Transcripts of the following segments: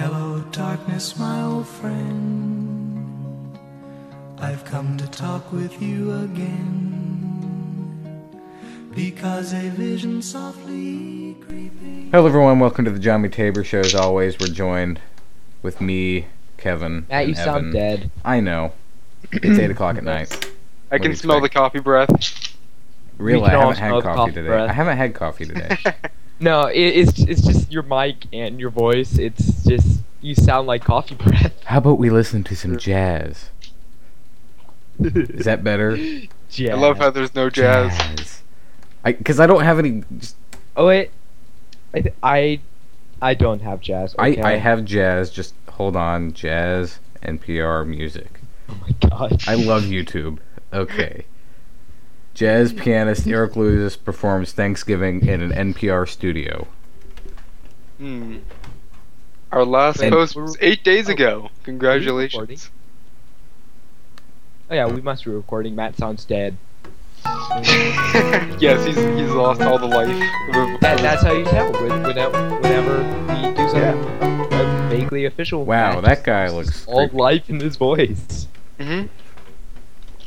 Hello, darkness, my old friend. I've come to talk with you again. Because a vision softly creeping. Hello, everyone. Welcome to the Jommy Taber Show. As always, we're joined with me, Kevin. Matt, you and sound dead. I know. It's 8 o'clock at night. I What can you smell the coffee breath. Really, I haven't had coffee coffee today. breath. I haven't had coffee today. No, it, it's it's just your mic and your voice. It's just you sound like coffee breath. How about we listen to some jazz? Is that better? Yeah. I love how there's no jazz. I Because I don't have any. Just, Oh wait, I th- I, I don't have jazz. Okay? I, I have jazz. Just hold on. Jazz, NPR music. Oh my god. I love YouTube. Okay. Jazz pianist Eric Lewis performs Thanksgiving in an NPR studio. Hmm. Our last And- post was eight days Oh. ago. Congratulations. Oh yeah, we must be recording. Matt sounds dead. yes, he's he's lost all the life. That, that's how you tell when, whenever whenever we do something uh, vaguely official. Wow, Matt that just guy loses looks all creepy. life in his voice. Mhm.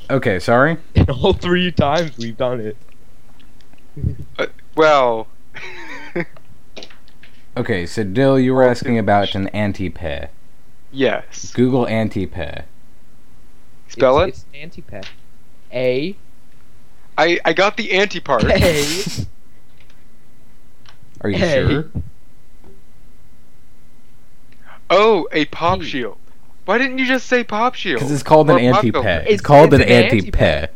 Okay, sorry. And all three times we've done it. Uh, well. Okay, so Dill, you were asking about an anti-pair. yes. Google anti-pair. Spell it's, it. It's anti-pet. A I I got the anti part. A Are you Hey. sure? Oh, a pop Hey. shield. Why didn't you just say pop shield? Because it's called an Or pop anti-pair. It's, It's- called an an anti-pair.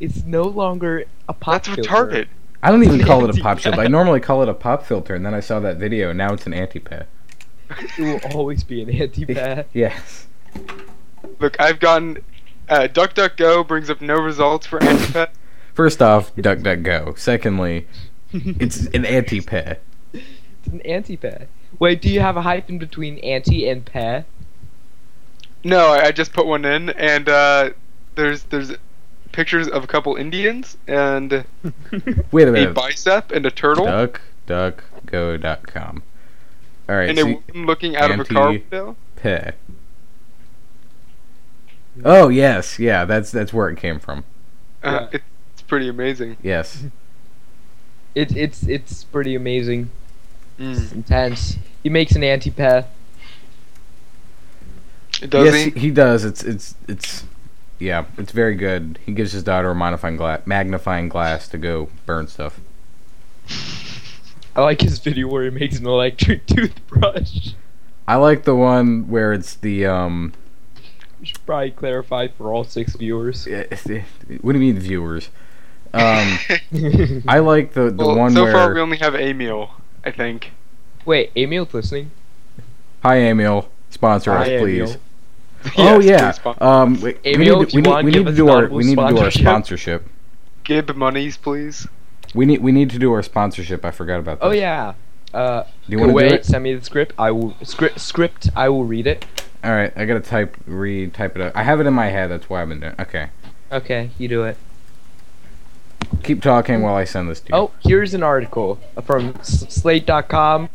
It's no longer a pop That's filter. Retarded. I don't even call it a pop shield. I normally call it a pop filter, and then I saw that video, and now it's an anti-pair. It will always be an anti-pet. Yes. Look, I've gotten. Uh, DuckDuckGo brings up no results for anti First off, DuckDuckGo. Secondly, it's an anti-pair. It's an anti-pet. Wait, do you have a hyphen between anti and pet? No, I, I just put one in, and uh, there's there's pictures of a couple Indians and Wait a minute. a bicep and a turtle duck duck DuckDuckGo.com. All right. and so a woman looking out of a car anti- window. pair. Oh yes, yeah. That's that's where it came from. Uh, Yeah. It's pretty amazing. Yes. It, it's it's pretty amazing. It's Mm. intense. He makes an anti-pet. Does yes, he? he does. It's it's it's yeah, it's very good. He gives his daughter a magnifying glass, magnifying glass to go burn stuff. I like his video where he makes an electric toothbrush. I like the one where it's the um. We should probably clarify for all six viewers. What do you mean, viewers? Um, I like the the well, one so where. So far we only have Emil, I think. Wait, Emil's listening. Hi, Emil. Sponsor us, please. Emil. oh Yes, yeah. please sponsor. Um, we, we need to, we need, we need to do our we need to do our sponsorship. sponsorship. Gib monies, please. We need we need to do our sponsorship. I forgot about that. Oh yeah. Uh, Do you want to wait. do it? Send me the script. I will script script. I will read it. All right, I gotta type read type it up. I have it in my head. That's why I've been doing. Okay, Okay, you do it. keep talking while I send this to you. Oh, here's an article from S- Slate.com.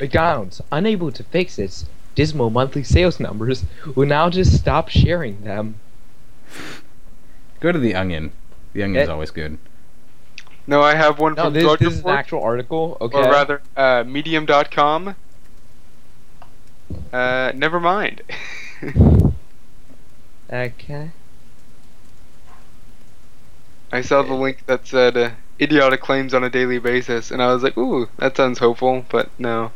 McDonald's, unable to fix its dismal monthly sales numbers, will now just stop sharing them. Go to the Onion. The Onion is always good. No, I have one No, from this, Drug this is an actual article. Okay. or rather, uh, Medium.com. Uh, never mind. Okay. I saw the link that said uh, idiotic claims on a daily basis, and I was like, ooh, that sounds hopeful, but no.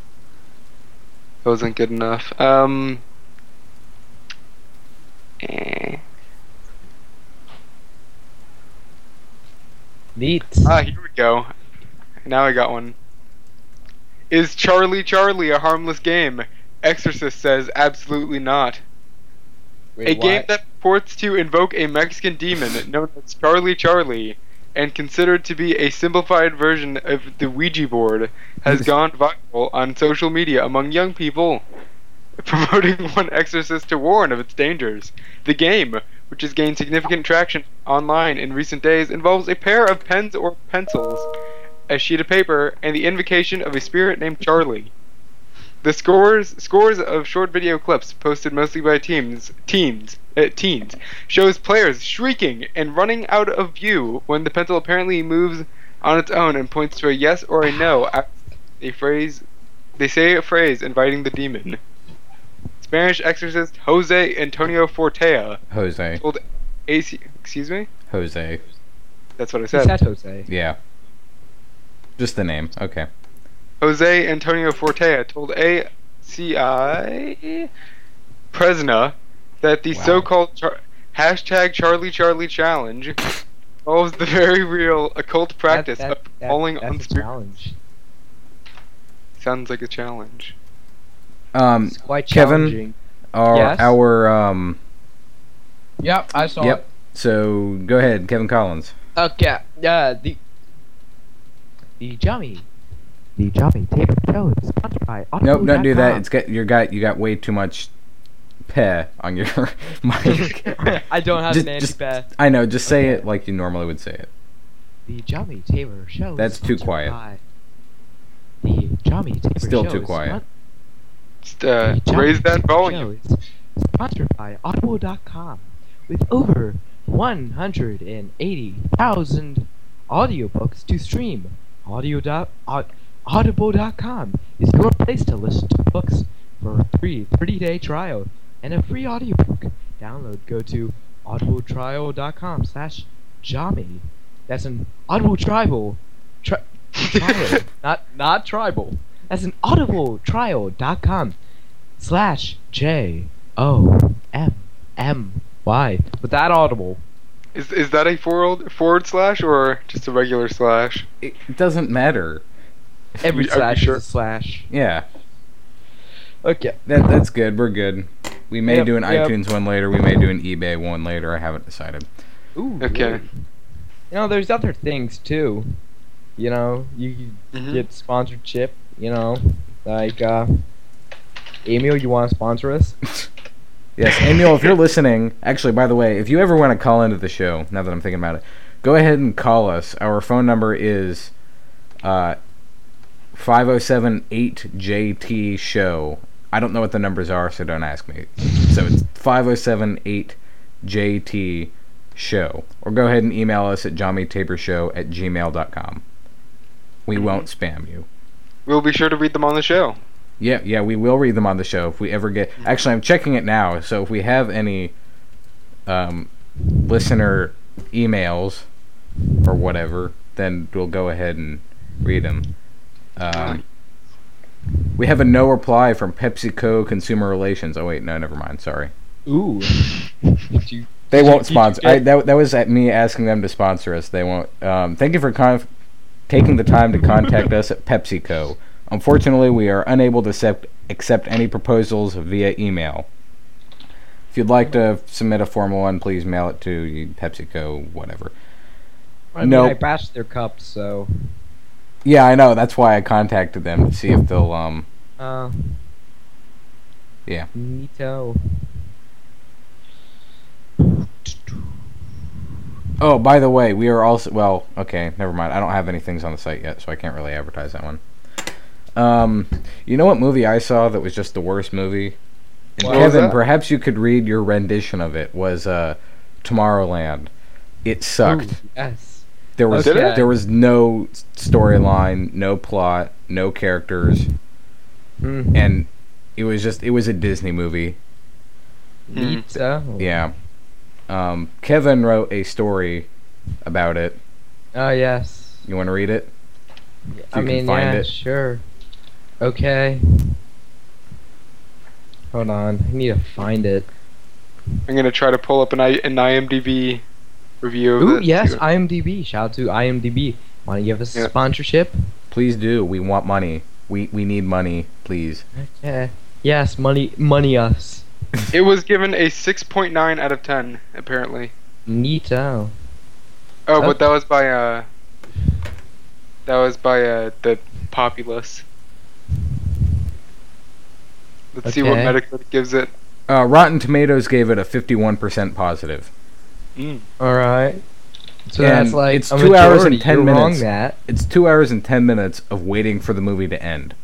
It wasn't good enough. Um. eh. Neat. Ah, here we go. Now I got one. Is Charlie Charlie a harmless game? Exorcist says absolutely not. Wait, a game that purports to invoke a Mexican demon known as Charlie Charlie and considered to be a simplified version of the Ouija board has gone viral on social media among young people, promoting one exorcist to warn of its dangers. The game, which has gained significant traction online in recent days, involves a pair of pens or pencils a sheet of paper, and the invocation of a spirit named Charlie. The scores scores of short video clips posted mostly by teams teens uh, teens shows players shrieking and running out of view when the pencil apparently moves on its own and points to a yes or a no. A phrase they say a phrase inviting the demon. Spanish exorcist Jose Antonio Fortea Jose. told AC excuse me? Jose. That's what I He said. said Jose. Yeah. Just the name. Okay. Jose Antonio Fortea told ACI Prensa that the Wow. so-called char- hashtag Charlie Charlie challenge involves the very real occult practice That, that, of that, calling on that's a spirit. challenge. Sounds like a challenge. Um, It's quite Kevin? our Yes? our um. Yep, I saw Yep. So go ahead, Kevin Collins. Okay. Yeah. The the Jummy. The Jummy Taper Show is sponsored by Nope, don't do that. Audible.com. It's got you got you got way too much peh on your mic. I don't have Just- an just- anti I know. Just say Okay. it like you normally would say it. The Jummy Taper Show. That's too quiet. by The Jummy Taper Still Show too is quiet. Just uh, raise that volume. Show is sponsored by Audible.com with over 180,000 audiobooks to stream. Audio dot, aud, Audible.com is your place to listen to books for a free 30-day trial and a free audiobook. Download. Go to audibletrial.com slash Jommy. That's an Audible Tribal tri- trial, not not tribal. That's an audibletrial.com slash J O M M Y. With that audible. Is is that a forward forward slash or just a regular slash? It doesn't matter. Every slash sure? is a slash. Yeah, Okay. that that's good. We're good. We may Yep, do an yep. iTunes one later. We may do an eBay one later. I haven't decided. Ooh. Okay. really? You know, there's other things too. You know, you can Mhm. get sponsorship. You know, like uh, Emil, you want to sponsor us? Yes, Emil, if you're listening, actually, by the way, if you ever want to call into the show, now that I'm thinking about it, go ahead and call us. Our phone number is uh, 507-8JT show. I don't know what the numbers are, so don't ask me. So it's 507-8JT show. Or go ahead and email us at johnnytapershow at gmail.com. We won't spam you. We'll be sure to read them on the show. Yeah, yeah, we will read them on the show if we ever get. Actually, I'm checking it now. So if we have any um, listener emails or whatever, then we'll go ahead and read them. Um, we have a no reply from PepsiCo Consumer Relations. Oh wait, no, never mind. Sorry, Ooh. Did you? they Did you- won't you sponsor. I, get- that that was at me asking them to sponsor us. They won't. Um, thank you for con- taking the time to contact us at PepsiCo. Unfortunately, we are unable to accept, accept any proposals via email. If you'd like to submit a formal one, please mail it to PepsiCo, whatever. I mean, Nope. I bashed their cups, so. Yeah, I know. That's why I contacted them to see if they'll. Um, Uh. Yeah. Neato. oh, by the way, we are also. Well, okay, never mind. I don't have any things on the site yet, so I can't really advertise that one. Um, you know what movie I saw that was just the worst movie? What Kevin, perhaps you could read your rendition of it. Was uh, Tomorrowland? It sucked. Ooh, yes. There was Did it? there was no storyline, no plot, no characters, Mm. and it was just it was a Disney movie. Neato. Yeah. Um, Kevin wrote a story about it. Oh yes. You want to read it? I you can mean, find yeah, it. sure. Okay. Hold on, I need to find it. I'm gonna try to pull up an, I- an IMDb review of Ooh, it. yes. IMDb. Shout out to IMDb. Want to give us Yeah. a sponsorship? Please do. We want money. We we need money, please. Yeah. Yes, money, money us. It was given a 6.9 out of 10, apparently. Neato. Oh, Oh. but that was by uh, that was by uh the populace. Let's see what Okay. Metacritic gives it. Uh, Rotten Tomatoes gave it a 51% positive. Mm. All right. So And that's like it's two hours and 10 minutes. Wrong that. It's two hours and ten minutes of waiting for the movie to end.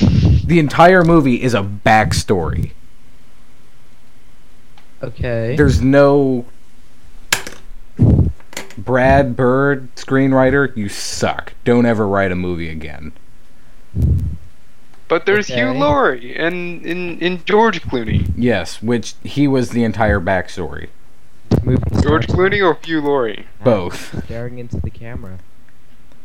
The entire movie is a backstory. Okay. There's no Brad Bird screenwriter. You suck. Don't ever write a movie again. But there's Hugh Laurie and in in George Clooney. Yes, which he was the entire backstory. Movie George Clooney or Hugh Laurie? Both. Staring into the camera.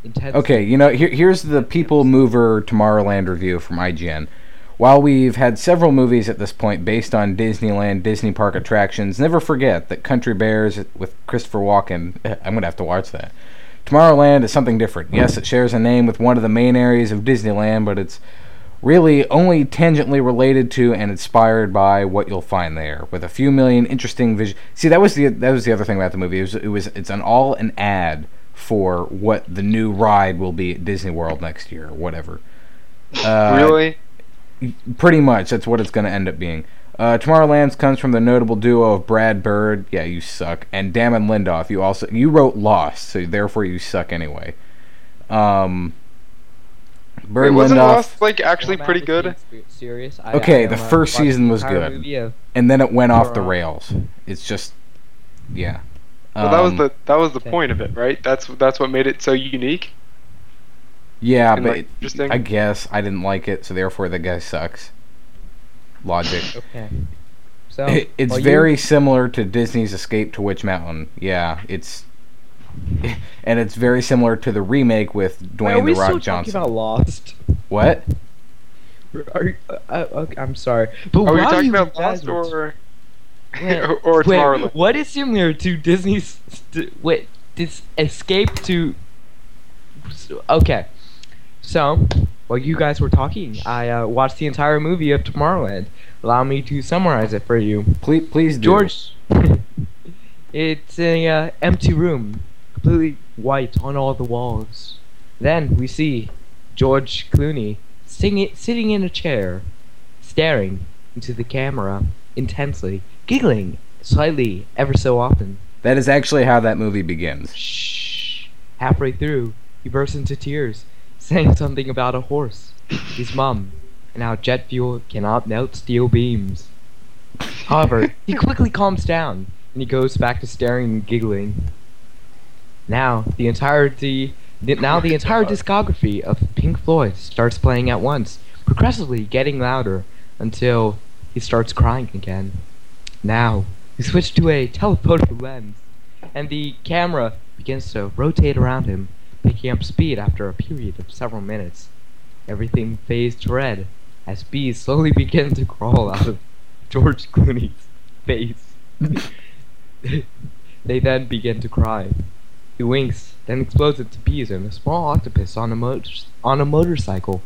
Intense. Okay, you know, here, here's the People Mover Tomorrowland review from IGN. While we've had several movies at this point based on Disneyland Disney Park attractions, never forget that Country Bears with Christopher Walken. Eh, I'm gonna have to watch that. Tomorrowland is something different. Yes, it shares a name with one of the main areas of Disneyland, but it's really only tangentially related to and inspired by what you'll find there, with a few million interesting vision. See, that was the that was the other thing about the movie. It was, it was it's an all an ad for what the new ride will be at Disney World next year, or whatever. Uh, really? Pretty much, that's what it's going to end up being. Uh, Tomorrowland comes from the notable duo of Brad Bird, yeah, you suck, and Damon Lindelof. You also you wrote Lost, so therefore you suck anyway. Um, Bird Wait, wasn't Lindelof, Lost like actually pretty good? Serious. I, Okay, I the know. first season was good. and then it went off the rails. It's just, yeah. Well, that was Um, the that was the point of it, right? That's that's what made it so unique. yeah, and, but like, interesting. I guess I didn't like it, so therefore the guy sucks. Logic. Okay. So It- it's while you- very similar to Disney's Escape to Witch Mountain. Yeah, it's and it's very similar to the remake with Wait, Dwayne are we the Rock still Johnson. talking about Lost? What? Are you, uh, uh, okay, I'm sorry, but Are we while talking you about guys Lost or or, or wait, Tomorrowland? what is similar to Disney's? St- wait, this escape to. Okay, so while you guys were talking, I uh, watched the entire movie of Tomorrowland. Allow me to summarize it for you. Please, please do. George, it's a uh, empty room, completely white on all the walls. Then we see George Clooney sing sitting in a chair, staring into the camera intensely, giggling slightly ever so often. That is actually how that movie begins. Shh. Halfway through, he bursts into tears, saying something about a horse, his mum, and how jet fuel cannot melt steel beams. However, he quickly calms down and he goes back to staring and giggling. Now, the entirety now the entire discography of Pink Floyd starts playing at once, progressively getting louder until he starts crying again. Now, we switch to a telephoto lens, and the camera begins to rotate around him, picking up speed after a period of several minutes. Everything fades to red as bees slowly begin to crawl out of George Clooney's face. they then begin to cry. He winks, then explodes into bees and a small octopus on a, motor- on a motorcycle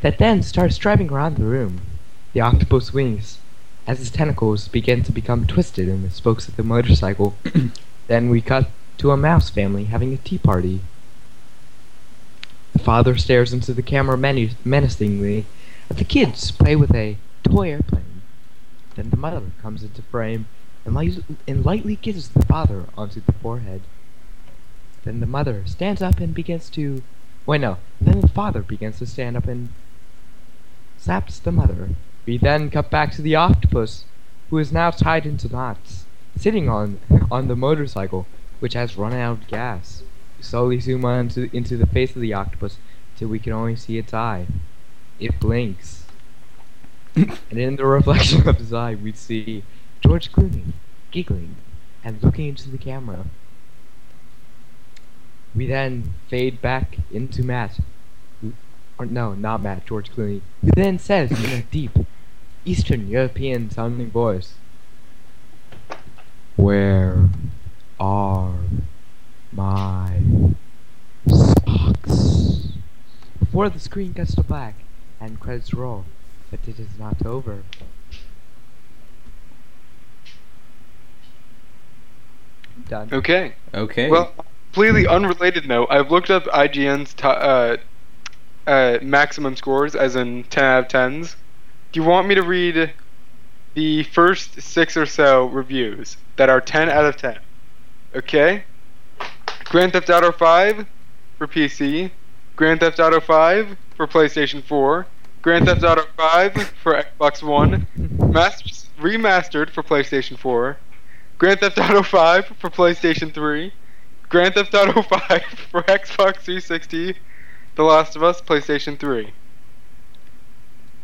that then starts driving around the room. The octopus winks as his tentacles begin to become twisted in the spokes of the motorcycle. then we cut to a mouse family having a tea party. The father stares into the camera menu- menacingly as the kids play with a toy airplane. Then the mother comes into frame and, light- and lightly kisses the father onto the forehead. Then the mother stands up and begins to. Wait, no. Then the father begins to stand up and slaps the mother. We then cut back to the octopus, who is now tied into knots, sitting on on the motorcycle, which has run out of gas. We slowly zoom on to, into the face of the octopus till we can only see its eye. It blinks. and in the reflection of his eye, we see George Clooney giggling and looking into the camera. We then fade back into Matt. Or no, not Matt, George Clooney. Who then says in a deep Eastern European sounding voice, Where are my socks? Before the screen cuts to black and credits roll, but it is not over. Done. Okay. Okay. Well, completely unrelated note. I've looked up IGN's to, uh, uh, maximum scores, as in 10 out of 10s. Do you want me to read the first six or so reviews that are 10 out of 10? Okay? Grand Theft Auto 5 for PC, Grand Theft Auto 5 for PlayStation 4, Grand Theft Auto 5 for Xbox One, Masters remastered for PlayStation 4, Grand Theft Auto 5 for PlayStation 3, Grand Theft Auto 5 for Xbox 360, The Last of Us PlayStation 3.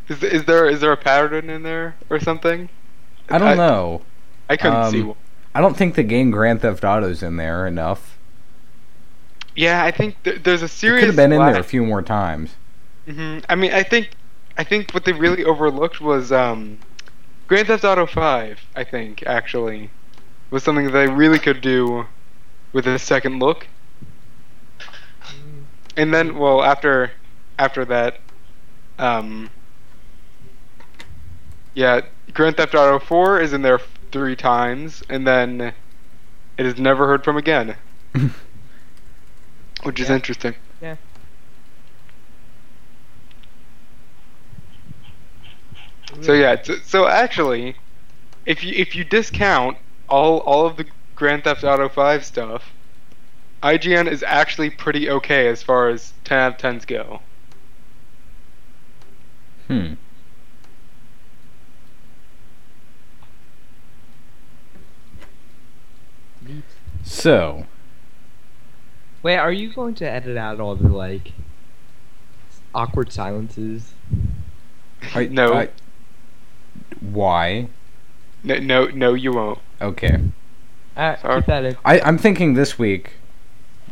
Is, is there is there a pattern in there or something? I don't know. I couldn't Um, see one. I don't think the game Grand Theft Auto's in there enough. Yeah, I think th- there's a It serious. could have been in there a few more times. Mm-hmm. I mean, I think, I think what they really overlooked was um, Grand Theft Auto Five. I think actually was something that they really could do with a second look. And then, well, after after that, um, yeah, Grand Theft Auto Four is in there three times, and then it is never heard from again, which is Yeah. interesting. Yeah. So yeah, so, so actually, if you if you discount all all of the Grand Theft Auto 5 stuff, IGN is actually pretty okay as far as 10 out of 10s go. Hmm. So, Wait, are you going to edit out all the like awkward silences? I, No. I- why? No, no, no, you won't. Okay. Uh, keep that in. I, I'm thinking this week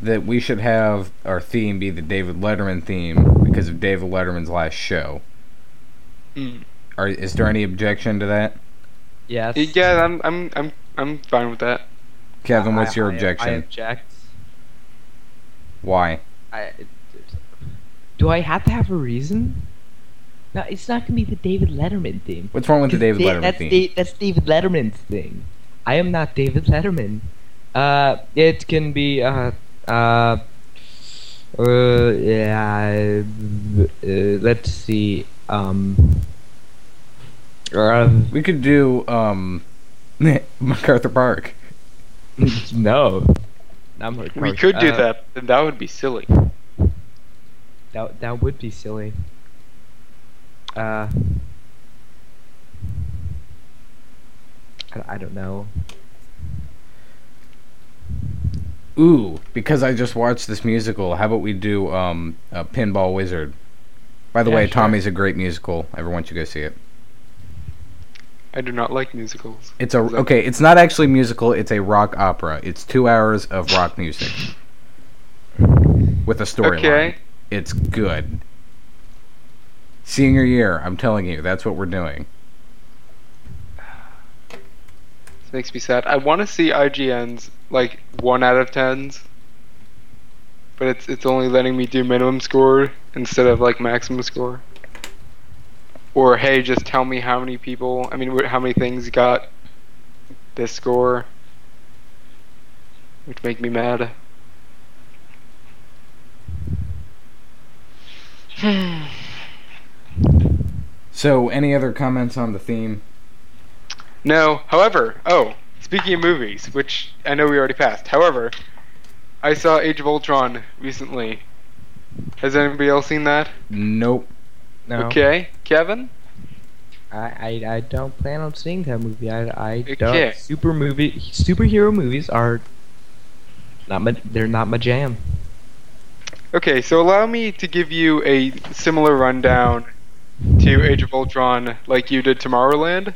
that we should have our theme be the David Letterman theme because of David Letterman's last show. Mm. Are, is there any objection to that? Yes. Yeah, I'm, I'm, I'm, I'm fine with that. Kevin, what's your I- objection? I object. Why? I, do I have to have a reason? No, it's not gonna be the David Letterman theme. What's wrong with the David Da- Letterman that's theme? Da- that's David Letterman's thing. I am not David Letterman. Uh, it can be uh uh uh yeah. Uh, let's see. Um. Uh, we could do um MacArthur Park. no. Not my We could do Uh, that, and that would be silly. That that would be silly. Uh, I, I don't know. Ooh, because I just watched this musical, how about we do um a Pinball Wizard? By the Yeah, way, sure. Tommy's a great musical. Everyone should go see it. I do not like musicals. It's a okay. It's not actually musical. It's a rock opera. It's two hours of rock music with a storyline. Okay. It's good. Senior year, I'm telling you, that's what we're doing. This makes me sad. I want to see IGN's like one out of tens, but it's it's only letting me do minimum score instead of like maximum score. Or hey, just tell me how many people. I mean, how many things got this score, which make me mad. So, any other comments on the theme? No, however, oh, speaking of movies, which I know we already passed. However, I saw Age of Ultron recently. Has anybody else seen that? Nope. No. Okay, Kevin. I, I, I don't plan on seeing that movie. I I Okay. don't. Super movie superhero movies are not my they're not my jam. Okay, so allow me to give you a similar rundown to Age of Ultron, like you did Tomorrowland.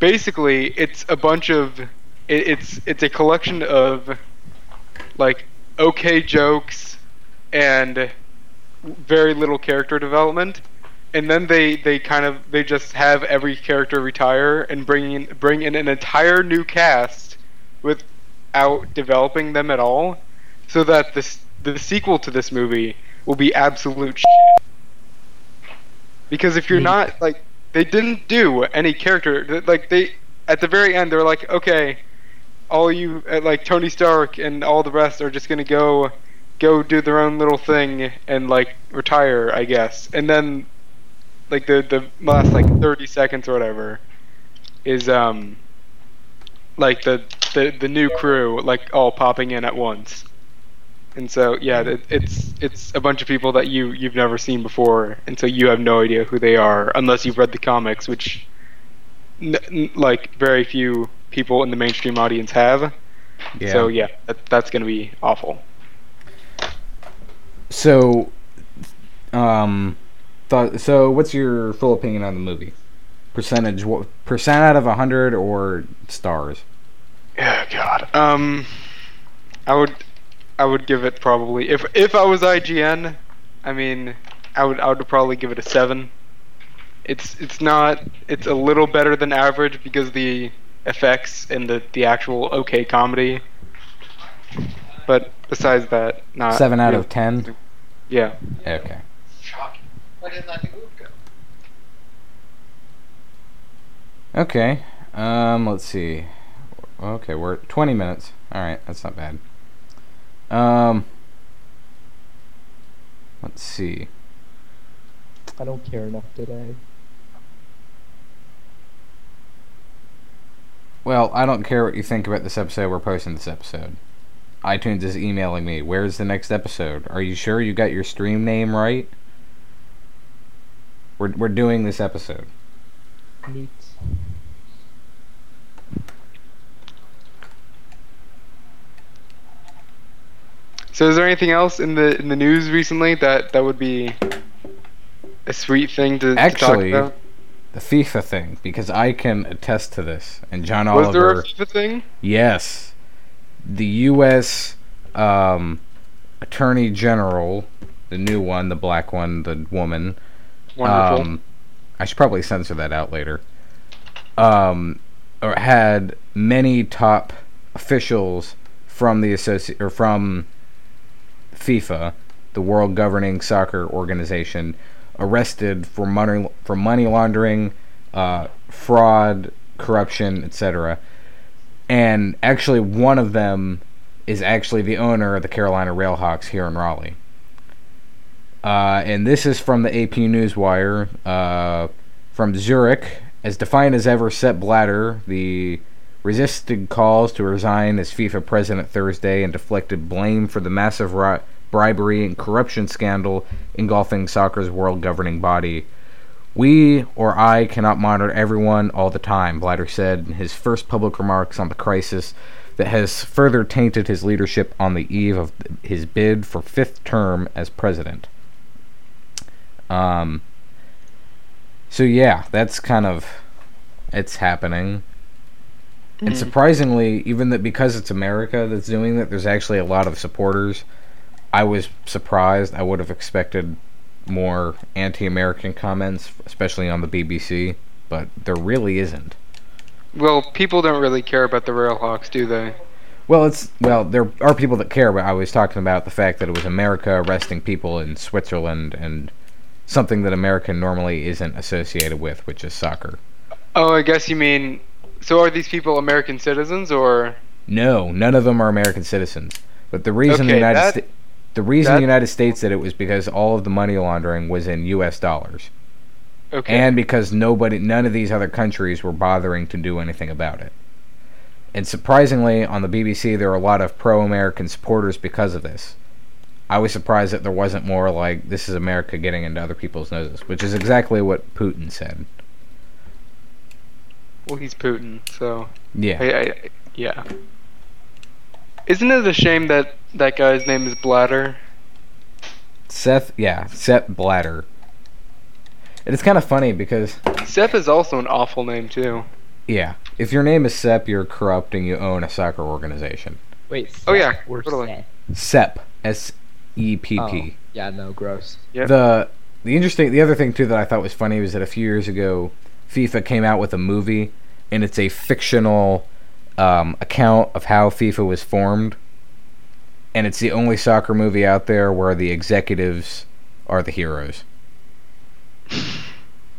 Basically, it's a bunch of it, it's it's a collection of like okay jokes and very little character development, and then they they kind of they just have every character retire and bring in bring in an entire new cast without developing them at all, so that this the sequel to this movie will be absolute shit. Because if you're Hmm. not like they didn't do any character like they at the very end they're like okay all you uh, like Tony Stark and all the rest are just gonna go go do their own little thing and like retire I guess. And then like the the last like 30 seconds or whatever is um like the the the new crew like all popping in at once And so yeah, it, it's it's a bunch of people that you you've never seen before, and so you have no idea who they are unless you've read the comics, which n- like very few people in the mainstream audience have. Yeah. So yeah, that, that's gonna be awful. So, um, thought, so what's your full opinion on the movie? Percentage, what percent out of a hundred or stars? Oh God. Um, I would, I would give it probably if if I was IGN, I mean, I would I would probably give it a seven. It's it's not it's a little better than average because the effects and the the actual okay comedy. But besides that, not Seven out of ten. Yeah. Okay. Why didn't I think it would go? Okay. Um, let's see. Okay, we're at 20 minutes. All right, that's not bad. Um, let's see. I don't care enough today. Well, I don't care what you think about this episode. We're posting this episode. iTunes is emailing me. Where's the next episode? Are you sure you got your stream name right? We're we're doing this episode. Neat. So is there anything else in the in the news recently that that would be a sweet thing to, Actually, to talk about? The FIFA thing, because I can attest to this. And John Was there Oliver. a FIFA thing? Yes. The U.S. Um, Attorney General, the new one, the black one, the woman. Wonderful. Um, I should probably censor that out later. Um, or had many top officials from the associ- or from FIFA, the world governing soccer organization, arrested for money for money laundering, uh, fraud, corruption, etc. And actually, one of them is actually the owner of the Carolina Railhawks here in Raleigh. Uh, and this is from the AP Newswire uh, from Zurich. As defiant as ever, Sepp Blatter, the resisted calls to resign as FIFA president Thursday and deflected blame for the massive ri- bribery and corruption scandal engulfing soccer's world governing body. We or I cannot monitor everyone all the time, Blatter said in his first public remarks on the crisis that has further tainted his leadership on the eve of his bid for fifth term as president. Um, so yeah, that's kind of it's happening. And mm. surprisingly, even that because it's America that's doing that, there's actually a lot of supporters. I was surprised. I would have expected more anti-American comments, especially on the BBC, but there really isn't. Well, people don't really care about the Railhawks, do they? Well, it's well, there are people that care, but I was talking about the fact that it was America arresting people in Switzerland and something that America normally isn't associated with, which is soccer. Oh, I guess you mean. So are these people American citizens or? No, none of them are American citizens. But the reason the United that- Sta- the reason that- the United States did it was because all of the money laundering was in U.S. dollars, Okay. and because nobody, none of these other countries were bothering to do anything about it. And surprisingly, on the BBC, there are a lot of pro-American supporters because of this. I was surprised that there wasn't more like this is America getting into other people's noses, which is exactly what Putin said. Well, he's Putin, so. Yeah. I, I, yeah. Isn't it a shame that that guy's name is Blatter? Seth, yeah, Seth Blatter. And it's kind of funny because Seth is also an awful name too. Yeah. If your name is Sepp, you're corrupt and you own a soccer organization. Wait. Oh, yeah, Seth or totally. Seth? Sepp. S E P Oh, P. yeah, no, gross. Yep. The the interesting the other thing too that I thought was funny was that a few years ago FIFA came out with a movie and it's a fictional um, account of how FIFA was formed. And it's the only soccer movie out there where the executives are the heroes.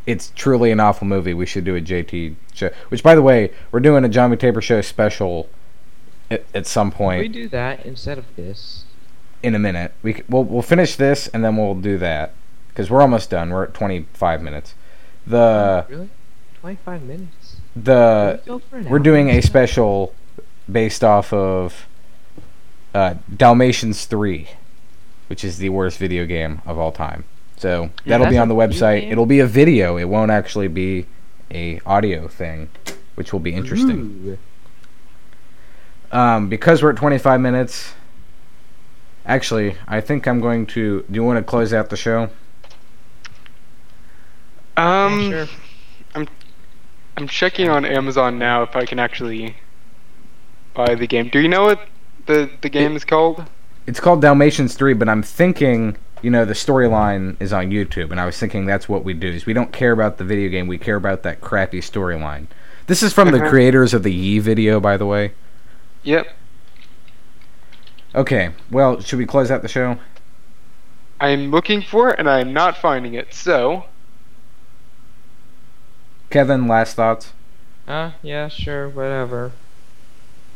It's truly an awful movie. We should do a JT show. Which, by the way, we're doing a Jommy Taber show special at, at some Can we do that instead of this? in a minute. We c- we'll we'll finish this and then we'll do that because we're almost done. We're at 25 minutes. The really? Twenty-five minutes. the we go for an we're doing a special based off of uh, Dalmatians 3, which is the worst video game of all time. So that'll be on the website. game? It'll be a video. It won't actually be a audio thing, which will be interesting. Ooh. Um, because we're at 25 minutes. Actually, I think I'm going to. Do you want to close out the show? Um, Yeah, sure. I'm I'm checking on Amazon now if I can actually buy the game. Do you know what the the game is called? It's called Dalmatians 3, but I'm thinking, you know, the storyline is on YouTube, and I was thinking that's what we do. Is we don't care about the video game, we care about that crappy storyline. This is from the Uh-huh. creators of the Yi video, by the way. Yep. Okay, well, should we close out the show? I'm looking for it and I'm not finding it. So, Kevin, last thoughts? Uh, yeah, sure, whatever.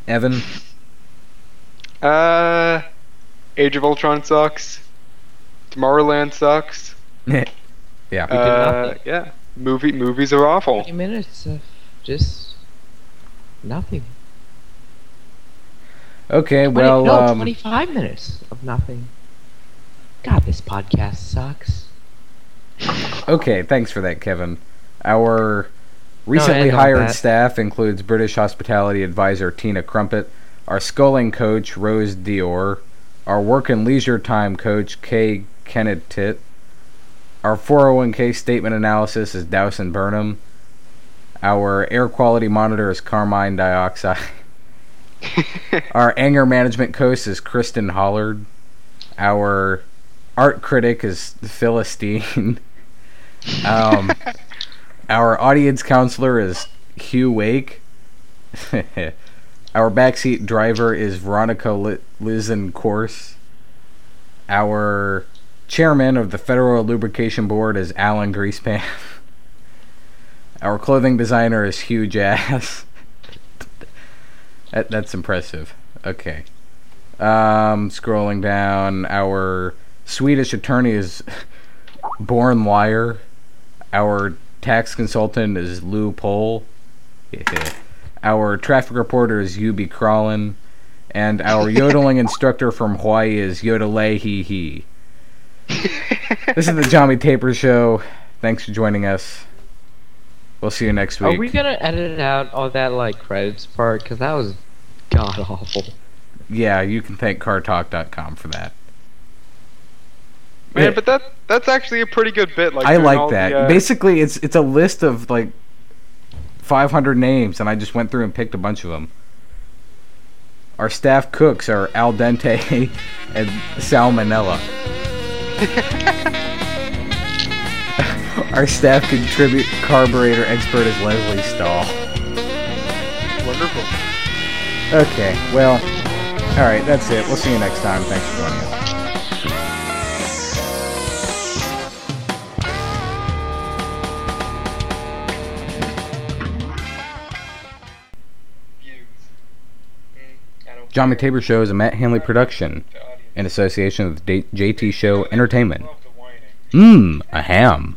Evan? uh, Age of Ultron sucks. Tomorrowland sucks. yeah. Uh, yeah. Movie movies are awful. 20 minutes of just nothing. Okay, 20 well, no, um, 25 minutes of nothing. God, this podcast sucks. Okay, thanks for that, Kevin. Our recently on hired staff includes British hospitality advisor Tina Crumpet, our sculling coach Rose Dior, our work and leisure time coach Kay Kenneth Tit, our 401k statement analysis is Dowson Burnham, our air quality monitor is Carmine Dioxide, our anger management coach is Kristen Hollard, our art critic is Philistine. Um, our audience counselor is Hugh Wake. our backseat driver is Veronica Li- Lizen Course. Our chairman of the Federal Lubrication Board is Alan Greaspan. Our clothing designer is Hugh Jazz. that, that's impressive. Okay. Um, scrolling down, our Swedish attorney is Born Liar. Our tax consultant is Lou Pole. Our traffic reporter is UB Crawlin. And our yodeling instructor from Hawaii is Yodelay Hee Hee. This is the Johnny Taper Show. Thanks for joining us. We'll see you next week. Are we gonna edit out all that, like, credits part? Because that was god awful. yeah, you can thank cartalk.com for that. Man, but that that's actually a pretty good bit. Like I like that. The, uh, Basically, it's it's a list of like 500 names, and I just went through and picked a bunch of them. Our staff cooks are al dente and salmonella. Our staff contribute carburetor expert is Leslie Stahl. wonderful. Okay, well, all right, that's it. We'll see you next time. Thanks for joining us. John McTaber Show is a Matt Hanley production in association with JT Show Entertainment. Mmm, a ham.